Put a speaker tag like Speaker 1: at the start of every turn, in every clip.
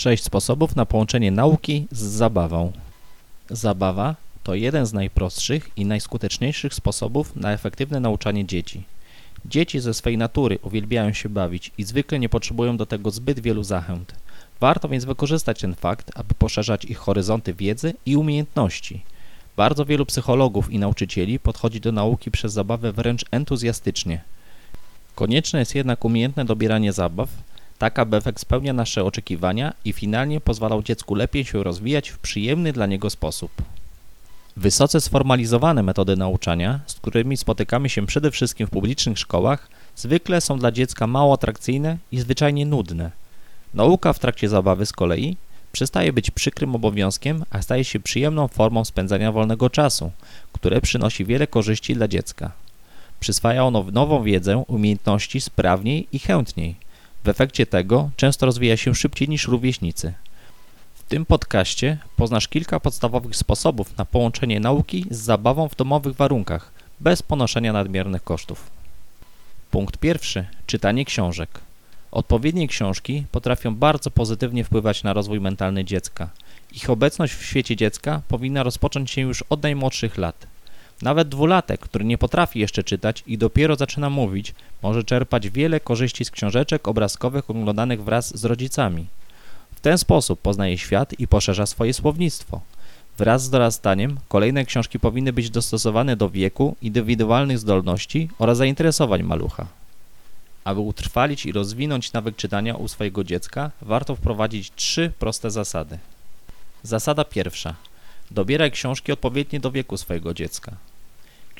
Speaker 1: Sześć sposobów na połączenie nauki z zabawą. Zabawa to jeden z najprostszych i najskuteczniejszych sposobów na efektywne nauczanie dzieci. Dzieci ze swej natury uwielbiają się bawić i zwykle nie potrzebują do tego zbyt wielu zachęt. Warto więc wykorzystać ten fakt, aby poszerzać ich horyzonty wiedzy i umiejętności. Bardzo wielu psychologów i nauczycieli podchodzi do nauki przez zabawę wręcz entuzjastycznie. Konieczne jest jednak umiejętne dobieranie zabaw, tak aby efekt spełnia nasze oczekiwania i finalnie pozwalał dziecku lepiej się rozwijać w przyjemny dla niego sposób. Wysoce sformalizowane metody nauczania, z którymi spotykamy się przede wszystkim w publicznych szkołach, zwykle są dla dziecka mało atrakcyjne i zwyczajnie nudne. Nauka w trakcie zabawy z kolei przestaje być przykrym obowiązkiem, a staje się przyjemną formą spędzania wolnego czasu, które przynosi wiele korzyści dla dziecka. Przyswaja ono nową wiedzę, umiejętności sprawniej i chętniej. W efekcie tego często rozwija się szybciej niż rówieśnicy. W tym podcaście poznasz kilka podstawowych sposobów na połączenie nauki z zabawą w domowych warunkach, bez ponoszenia nadmiernych kosztów. Punkt pierwszy. Czytanie książek. Odpowiednie książki potrafią bardzo pozytywnie wpływać na rozwój mentalny dziecka. Ich obecność w świecie dziecka powinna rozpocząć się już od najmłodszych lat. Nawet dwulatek, który nie potrafi jeszcze czytać i dopiero zaczyna mówić, może czerpać wiele korzyści z książeczek obrazkowych oglądanych wraz z rodzicami. W ten sposób poznaje świat i poszerza swoje słownictwo. Wraz z dorastaniem kolejne książki powinny być dostosowane do wieku, indywidualnych zdolności oraz zainteresowań malucha. Aby utrwalić i rozwinąć nawyk czytania u swojego dziecka, warto wprowadzić trzy proste zasady. Zasada pierwsza. Dobieraj książki odpowiednie do wieku swojego dziecka.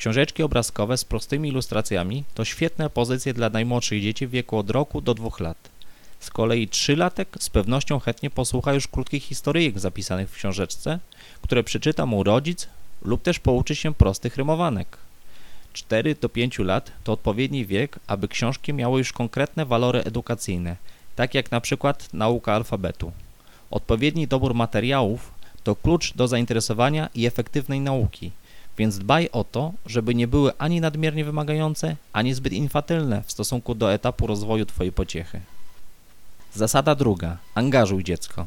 Speaker 1: Książeczki obrazkowe z prostymi ilustracjami to świetne pozycje dla najmłodszych dzieci w wieku od roku do dwóch lat. Z kolei trzylatek z pewnością chętnie posłucha już krótkich historyjek zapisanych w książeczce, które przeczyta mu rodzic lub też pouczy się prostych rymowanek. 4 do 5 lat to odpowiedni wiek, aby książki miały już konkretne walory edukacyjne, tak jak na przykład nauka alfabetu. Odpowiedni dobór materiałów to klucz do zainteresowania i efektywnej nauki, więc dbaj o to, żeby nie były ani nadmiernie wymagające, ani zbyt infantylne w stosunku do etapu rozwoju Twojej pociechy. Zasada druga. Angażuj dziecko.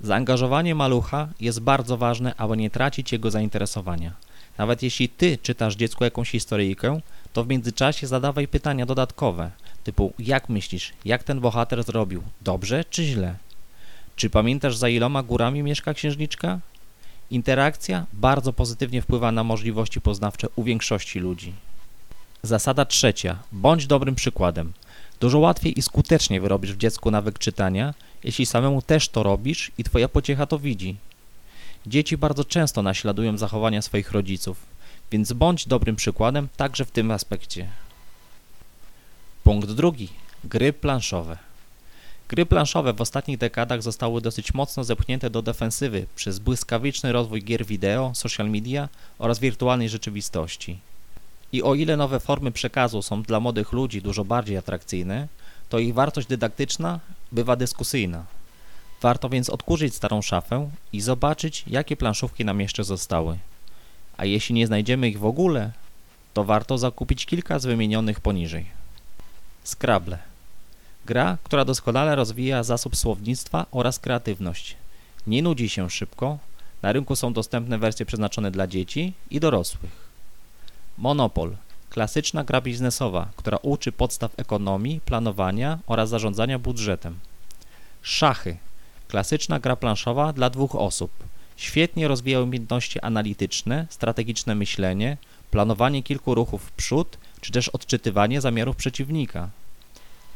Speaker 1: Zaangażowanie malucha jest bardzo ważne, aby nie tracić jego zainteresowania. Nawet jeśli Ty czytasz dziecku jakąś historyjkę, to w międzyczasie zadawaj pytania dodatkowe, typu jak myślisz, jak ten bohater zrobił, dobrze czy źle? Czy pamiętasz za iloma górami mieszka księżniczka? Interakcja bardzo pozytywnie wpływa na możliwości poznawcze u większości ludzi. Zasada trzecia. Bądź dobrym przykładem. Dużo łatwiej i skutecznie wyrobisz w dziecku nawyk czytania, jeśli samemu też to robisz i Twoja pociecha to widzi. Dzieci bardzo często naśladują zachowania swoich rodziców, więc bądź dobrym przykładem także w tym aspekcie. Punkt drugi. Gry planszowe. Gry planszowe w ostatnich dekadach zostały dosyć mocno zepchnięte do defensywy przez błyskawiczny rozwój gier wideo, social media oraz wirtualnej rzeczywistości. I o ile nowe formy przekazu są dla młodych ludzi dużo bardziej atrakcyjne, to ich wartość dydaktyczna bywa dyskusyjna. Warto więc odkurzyć starą szafę i zobaczyć, jakie planszówki nam jeszcze zostały. A jeśli nie znajdziemy ich w ogóle, to warto zakupić kilka z wymienionych poniżej. Scrabble. Gra, która doskonale rozwija zasób słownictwa oraz kreatywność. Nie nudzi się szybko, na rynku są dostępne wersje przeznaczone dla dzieci i dorosłych. Monopol. Klasyczna gra biznesowa, która uczy podstaw ekonomii, planowania oraz zarządzania budżetem. Szachy. Klasyczna gra planszowa dla dwóch osób. Świetnie rozwija umiejętności analityczne, strategiczne myślenie, planowanie kilku ruchów w przód, czy też odczytywanie zamiarów przeciwnika.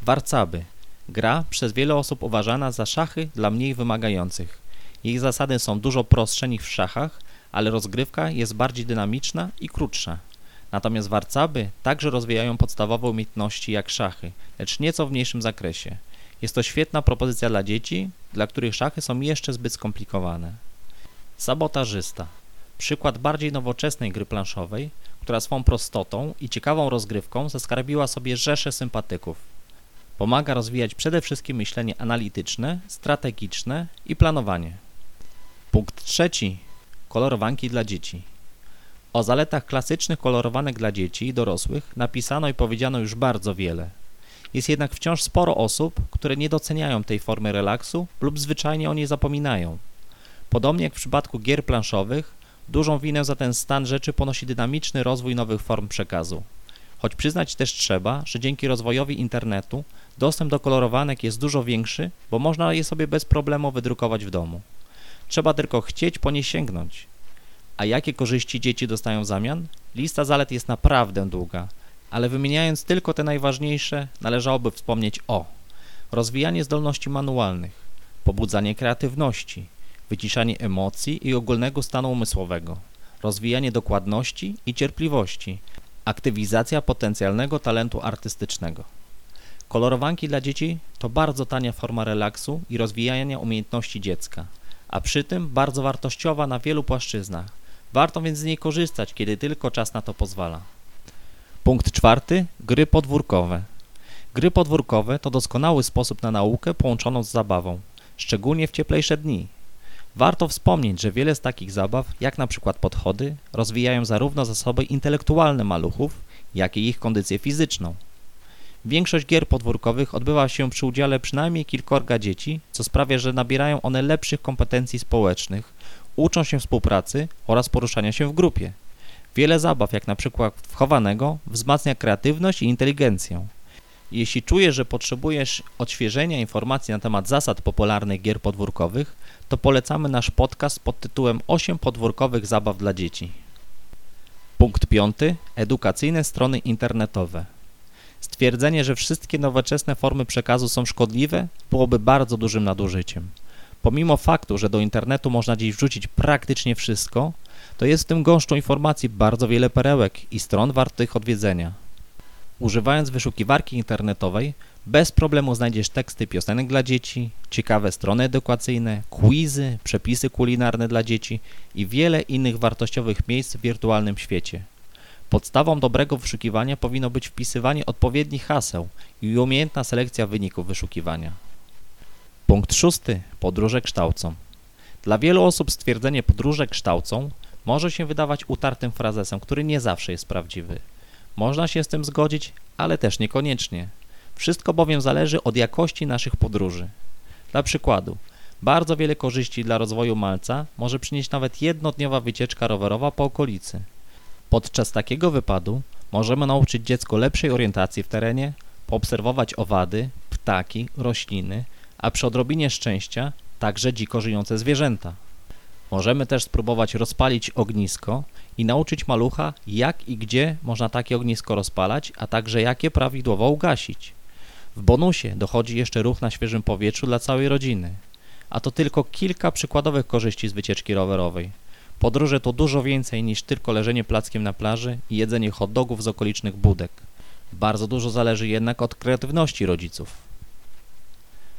Speaker 1: Warcaby. Gra przez wiele osób uważana za szachy dla mniej wymagających. Jej zasady są dużo prostsze niż w szachach, ale rozgrywka jest bardziej dynamiczna i krótsza. Natomiast warcaby także rozwijają podstawowe umiejętności jak szachy, lecz nieco w mniejszym zakresie. Jest to świetna propozycja dla dzieci, dla których szachy są jeszcze zbyt skomplikowane. Sabotażysta. Przykład bardziej nowoczesnej gry planszowej, która swą prostotą i ciekawą rozgrywką zaskarbiła sobie rzesze sympatyków. Pomaga rozwijać przede wszystkim myślenie analityczne, strategiczne i planowanie. Punkt trzeci. Kolorowanki dla dzieci. O zaletach klasycznych kolorowanek dla dzieci i dorosłych napisano i powiedziano już bardzo wiele. Jest jednak wciąż sporo osób, które nie doceniają tej formy relaksu lub zwyczajnie o niej zapominają. Podobnie jak w przypadku gier planszowych, dużą winę za ten stan rzeczy ponosi dynamiczny rozwój nowych form przekazu. Choć przyznać też trzeba, że dzięki rozwojowi internetu dostęp do kolorowanek jest dużo większy, bo można je sobie bez problemu wydrukować w domu. Trzeba tylko chcieć po nie sięgnąć. A jakie korzyści dzieci dostają w zamian? Lista zalet jest naprawdę długa, ale wymieniając tylko te najważniejsze, należałoby wspomnieć o rozwijanie zdolności manualnych, pobudzanie kreatywności, wyciszanie emocji i ogólnego stanu umysłowego, rozwijanie dokładności i cierpliwości, aktywizacja potencjalnego talentu artystycznego. Kolorowanki dla dzieci to bardzo tania forma relaksu i rozwijania umiejętności dziecka, a przy tym bardzo wartościowa na wielu płaszczyznach. Warto więc z niej korzystać, kiedy tylko czas na to pozwala. Punkt czwarty. Gry podwórkowe. Gry podwórkowe to doskonały sposób na naukę połączoną z zabawą, szczególnie w cieplejsze dni. Warto wspomnieć, że wiele z takich zabaw, jak na przykład podchody, rozwijają zarówno zasoby intelektualne maluchów, jak i ich kondycję fizyczną. Większość gier podwórkowych odbywa się przy udziale przynajmniej kilkorga dzieci, co sprawia, że nabierają one lepszych kompetencji społecznych, uczą się współpracy oraz poruszania się w grupie. Wiele zabaw, jak na przykład wchowanego, wzmacnia kreatywność i inteligencję. Jeśli czujesz, że potrzebujesz odświeżenia informacji na temat zasad popularnych gier podwórkowych, to polecamy nasz podcast pod tytułem 8 podwórkowych zabaw dla dzieci. Punkt 5. Edukacyjne strony internetowe. Stwierdzenie, że wszystkie nowoczesne formy przekazu są szkodliwe, byłoby bardzo dużym nadużyciem. Pomimo faktu, że do internetu można dziś wrzucić praktycznie wszystko, to jest w tym gąszczu informacji bardzo wiele perełek i stron wartych odwiedzenia. Używając wyszukiwarki internetowej, bez problemu znajdziesz teksty piosenek dla dzieci, ciekawe strony edukacyjne, quizy, przepisy kulinarne dla dzieci i wiele innych wartościowych miejsc w wirtualnym świecie. Podstawą dobrego wyszukiwania powinno być wpisywanie odpowiednich haseł i umiejętna selekcja wyników wyszukiwania. Punkt szósty. Podróże kształcą. Dla wielu osób stwierdzenie podróże kształcą może się wydawać utartym frazesem, który nie zawsze jest prawdziwy. Można się z tym zgodzić, ale też niekoniecznie. Wszystko bowiem zależy od jakości naszych podróży. Dla przykładu, bardzo wiele korzyści dla rozwoju malca może przynieść nawet jednodniowa wycieczka rowerowa po okolicy. Podczas takiego wypadu możemy nauczyć dziecko lepszej orientacji w terenie, poobserwować owady, ptaki, rośliny, a przy odrobinie szczęścia także dziko żyjące zwierzęta. Możemy też spróbować rozpalić ognisko i nauczyć malucha, jak i gdzie można takie ognisko rozpalać, a także jakie prawidłowo ugasić. W bonusie dochodzi jeszcze ruch na świeżym powietrzu dla całej rodziny. A to tylko kilka przykładowych korzyści z wycieczki rowerowej. Podróże to dużo więcej niż tylko leżenie plackiem na plaży i jedzenie hot dogów z okolicznych budek. Bardzo dużo zależy jednak od kreatywności rodziców.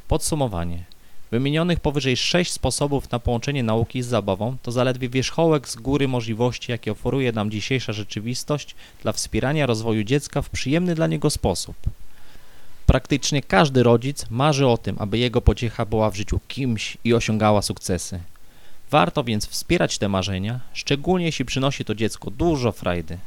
Speaker 1: Podsumowanie. Wymienionych powyżej sześć sposobów na połączenie nauki z zabawą to zaledwie wierzchołek z góry możliwości, jakie oferuje nam dzisiejsza rzeczywistość dla wspierania rozwoju dziecka w przyjemny dla niego sposób. Praktycznie każdy rodzic marzy o tym, aby jego pociecha była w życiu kimś i osiągała sukcesy. Warto więc wspierać te marzenia, szczególnie jeśli przynosi to dziecku dużo frajdy.